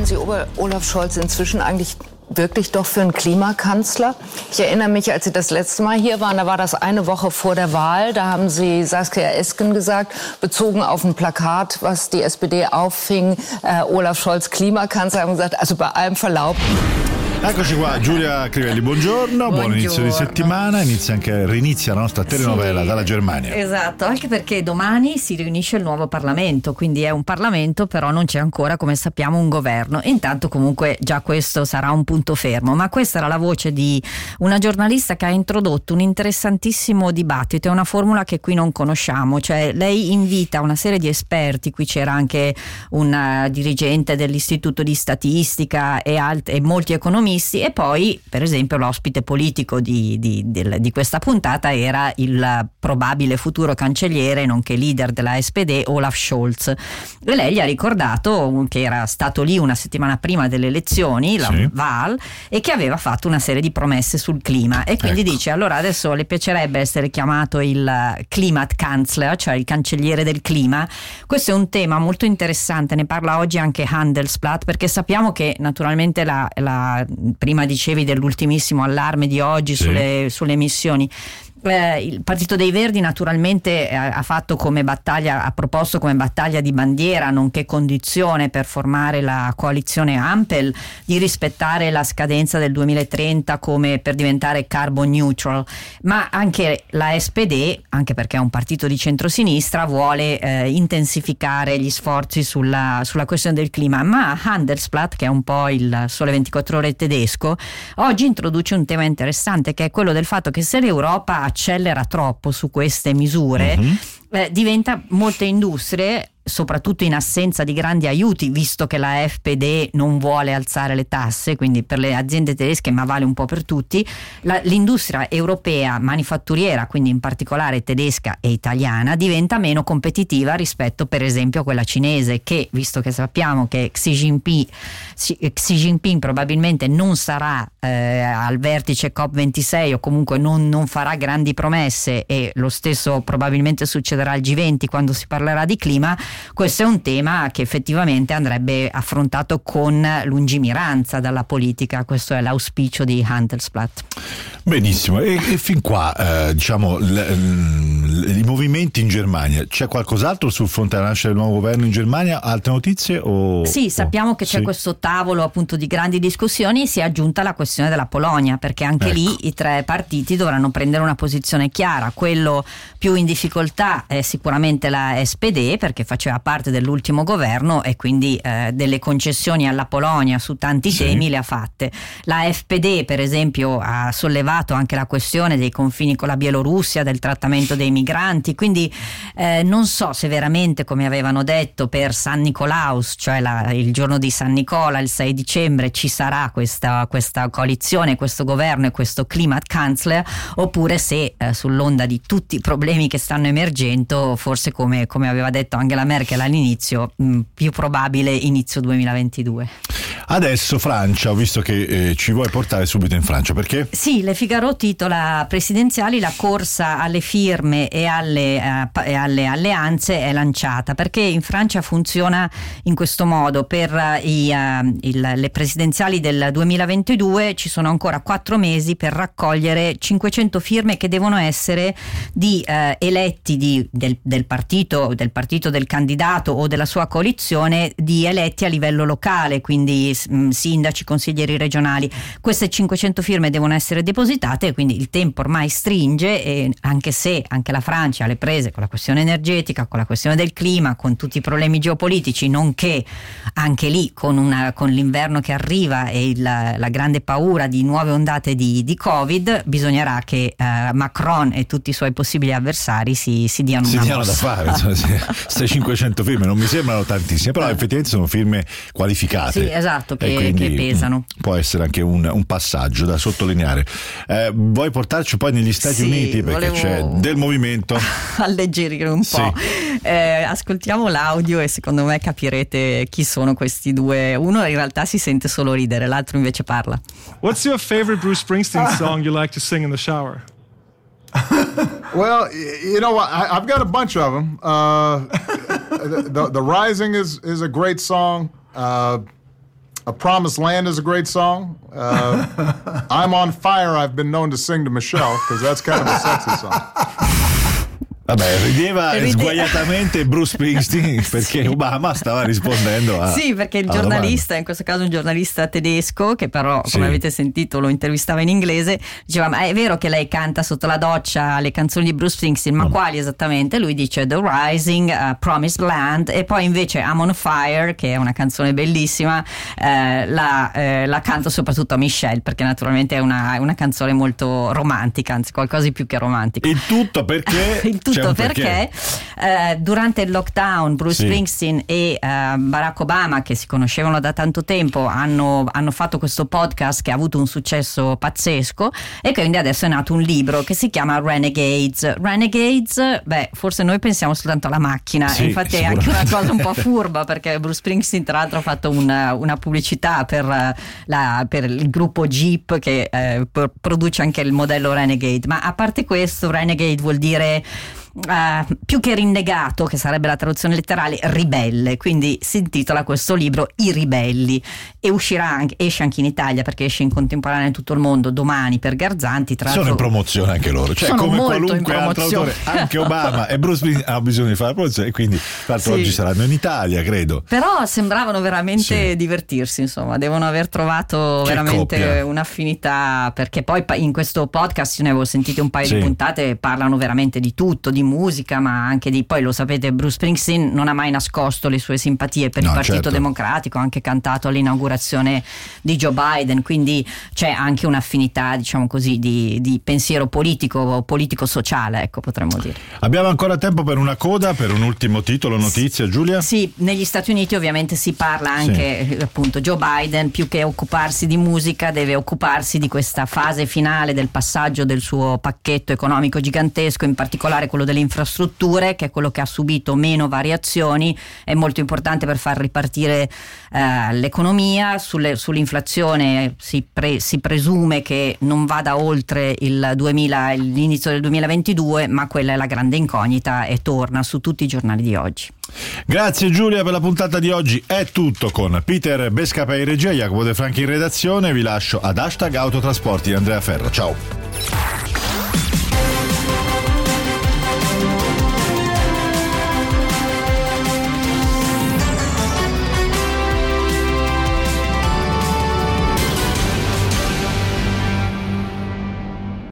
Halten Sie Olaf Scholz inzwischen eigentlich wirklich doch für einen Klimakanzler? Ich erinnere mich, als Sie das letzte Mal hier waren, da war das eine Woche vor der Wahl. Da haben Sie Saskia Esken gesagt, bezogen auf ein Plakat, was die SPD auffing, äh, Olaf Scholz Klimakanzler, haben gesagt, also bei allem Verlaub. Eccoci qua, Giulia Crivelli, buongiorno, buongiorno, buon inizio di settimana, inizia anche, rinizia la nostra telenovela sì, dalla Germania. Esatto, anche perché domani si riunisce il nuovo Parlamento, quindi è un Parlamento, però non c'è ancora, come sappiamo, un governo. Intanto comunque già questo sarà un punto fermo, ma questa era la voce di una giornalista che ha introdotto un interessantissimo dibattito, è una formula che qui non conosciamo, cioè lei invita una serie di esperti, qui c'era anche un uh, dirigente dell'Istituto di Statistica e, alt- e molti economisti, economisti e poi per esempio l'ospite politico di, di, di, di, questa puntata era il probabile futuro cancelliere nonché leader della SPD Olaf Scholz e lei gli ha ricordato che era stato lì una settimana prima delle elezioni la sì. Val e che aveva fatto una serie di promesse sul clima e quindi ecco. dice allora adesso le piacerebbe essere chiamato il Klimatkanzler cioè il cancelliere del clima questo è un tema molto interessante ne parla oggi anche Handelsblatt perché sappiamo che naturalmente la, la prima dicevi dell'ultimissimo allarme di oggi sì. sulle, sulle emissioni eh, il Partito dei Verdi naturalmente eh, ha fatto come battaglia, ha proposto come battaglia di bandiera, nonché condizione per formare la coalizione Ampel, di rispettare la scadenza del 2030 come per diventare carbon neutral, ma anche la SPD, anche perché è un partito di centrosinistra, vuole eh, intensificare gli sforzi sulla, sulla questione del clima, ma Handelsblatt, che è un po' il sole 24 ore tedesco, oggi introduce un tema interessante che è quello del fatto che se l'Europa accelera troppo su queste misure, mm-hmm. eh, diventa molte industrie soprattutto in assenza di grandi aiuti, visto che la FPD non vuole alzare le tasse, quindi per le aziende tedesche, ma vale un po' per tutti, la, l'industria europea manifatturiera, quindi in particolare tedesca e italiana, diventa meno competitiva rispetto per esempio a quella cinese, che visto che sappiamo che Xi Jinping, Xi Jinping probabilmente non sarà eh, al vertice COP26 o comunque non, non farà grandi promesse e lo stesso probabilmente succederà al G20 quando si parlerà di clima, questo è un tema che effettivamente andrebbe affrontato con lungimiranza dalla politica, questo è l'auspicio di Handelsblatt. Benissimo, e, e fin qua eh, diciamo l, l, i movimenti in Germania, c'è qualcos'altro sul fronte della nascita del nuovo governo in Germania? Altre notizie? O, sì, sappiamo che c'è sì. questo tavolo appunto di grandi discussioni, si è aggiunta la questione della Polonia, perché anche ecco. lì i tre partiti dovranno prendere una posizione chiara. Quello più in difficoltà è sicuramente la SPD, perché faceva parte dell'ultimo governo e quindi eh, delle concessioni alla Polonia su tanti sì. temi le ha fatte. La FPD, per esempio, ha sollevato anche la questione dei confini con la Bielorussia, del trattamento dei migranti, quindi eh, non so se veramente, come avevano detto, per San Nicolaus, cioè la, il giorno di San Nicola, il 6 dicembre, ci sarà questa, questa coalizione, questo governo e questo Klimakanzler, oppure se eh, sull'onda di tutti i problemi che stanno emergendo, forse come, come aveva detto Angela Merkel all'inizio, mh, più probabile inizio 2022. Adesso Francia, ho visto che eh, ci vuoi portare subito in Francia, perché? Sì, le Figaro titola presidenziali la corsa alle firme e alle, uh, e alle, alleanze è lanciata perché in Francia funziona in questo modo per i, uh, il, le presidenziali del 2022 ci sono ancora quattro mesi per raccogliere 500 firme che devono essere di eletti di, del, del, partito, del partito del candidato o della sua coalizione di eletti a livello locale quindi sindaci, consiglieri regionali. Queste 500 firme devono essere depositate quindi il tempo ormai stringe e anche se anche la Francia ha le prese con la questione energetica, con la questione del clima, con tutti i problemi geopolitici, nonché anche lì con, una, con l'inverno che arriva e il, la grande paura di nuove ondate di, di Covid, bisognerà che eh, Macron e tutti i suoi possibili avversari si, si diano si una diano da fare, queste 500 firme non mi sembrano tantissime, però effettivamente sono firme qualificate. Sì, esatto, che, che pesano. Può essere anche un, un passaggio da sottolineare. Eh, vuoi portarci poi negli Stati sì, Uniti perché c'è del movimento. Alleggerire un po'. Sì. Eh, ascoltiamo l'audio e secondo me capirete chi sono questi due. Uno in realtà si sente solo ridere, l'altro invece parla. What's your favorite Bruce Springsteen song you like to sing in the shower? well, you know what? I, have got a bunch of them. Uh, the, the, the, Rising is, is a great song. Uh, A Promised Land is a great song. Uh, I'm on Fire, I've been known to sing to Michelle, because that's kind of a sexy song. Vabbè, rideva Ride- sguaiatamente Bruce Springsteen perché Obama stava rispondendo a. Sì, perché il giornalista, in questo caso un giornalista tedesco, che però, Sì. come avete sentito, lo intervistava in inglese, diceva: Ma è vero che lei canta sotto la doccia le canzoni di Bruce Springsteen, ma quali esattamente? Lui dice The Rising, uh, Promised Land, e poi invece I'm on Fire, che è una canzone bellissima, eh, la, eh, la canto soprattutto a Michelle, perché naturalmente è una, una canzone molto romantica, anzi, qualcosa di più che romantica. Il tutto perché. Il tutto c'è un perché, eh, durante il lockdown Bruce Sì. Springsteen e eh, Barack Obama, che si conoscevano da tanto tempo, hanno, hanno fatto questo podcast che ha avuto un successo pazzesco e quindi adesso è nato un libro che si chiama Renegades. Renegades, beh, forse noi pensiamo soltanto alla macchina, Sì, infatti è anche una cosa un po' furba perché Bruce Springsteen tra l'altro ha fatto una, una pubblicità per, eh, la- per il gruppo Jeep che eh, pro- produce anche il modello Renegade, ma a parte questo Renegade vuol dire eh, più che rinnegato, che sarebbe la traduzione letterale, ribelle. Quindi si intitola questo libro I ribelli e uscirà anche, esce anche in Italia perché esce in contemporanea in tutto il mondo domani per Garzanti. Tra Sono in promozione anche loro, cioè Sono come qualunque altro autore, anche Obama e Bruce Springsteen hanno bisogno di fare la promozione e quindi tra l'altro Sì. oggi saranno in Italia, credo. Però sembravano veramente Sì. divertirsi, insomma, devono aver trovato Che veramente coppia. un'affinità, perché poi in questo podcast, io ne avevo sentite un paio Sì. di puntate, parlano veramente di tutto, di musica, ma anche di, poi lo sapete, Bruce Springsteen non ha mai nascosto le sue simpatie per No, il Partito certo. Democratico, ha anche cantato all'inaugurazione di Joe Biden, quindi c'è anche un'affinità, diciamo così, di, di pensiero politico, politico-sociale, ecco, potremmo dire. Abbiamo ancora tempo per una coda, per un ultimo titolo, notizia, Giulia? Sì, negli Stati Uniti ovviamente si parla anche eh, appunto Joe Biden più che occuparsi di musica deve occuparsi di questa fase finale del passaggio del suo pacchetto economico gigantesco, in particolare quello delle infrastrutture che è quello che ha subito meno variazioni, è molto importante per far ripartire eh, l'economia, Sulle- sull'inflazione si, pre- si presume che non vada oltre il 2000, l'inizio del 2022, ma quella è la grande incognita e torna su tutti i giornali di oggi. Grazie Giulia per la puntata di oggi. È tutto con Peter Bescapa in regia, Jacopo De Franchi in redazione. Vi lascio ad hashtag autotrasporti Andrea Ferro. Ciao.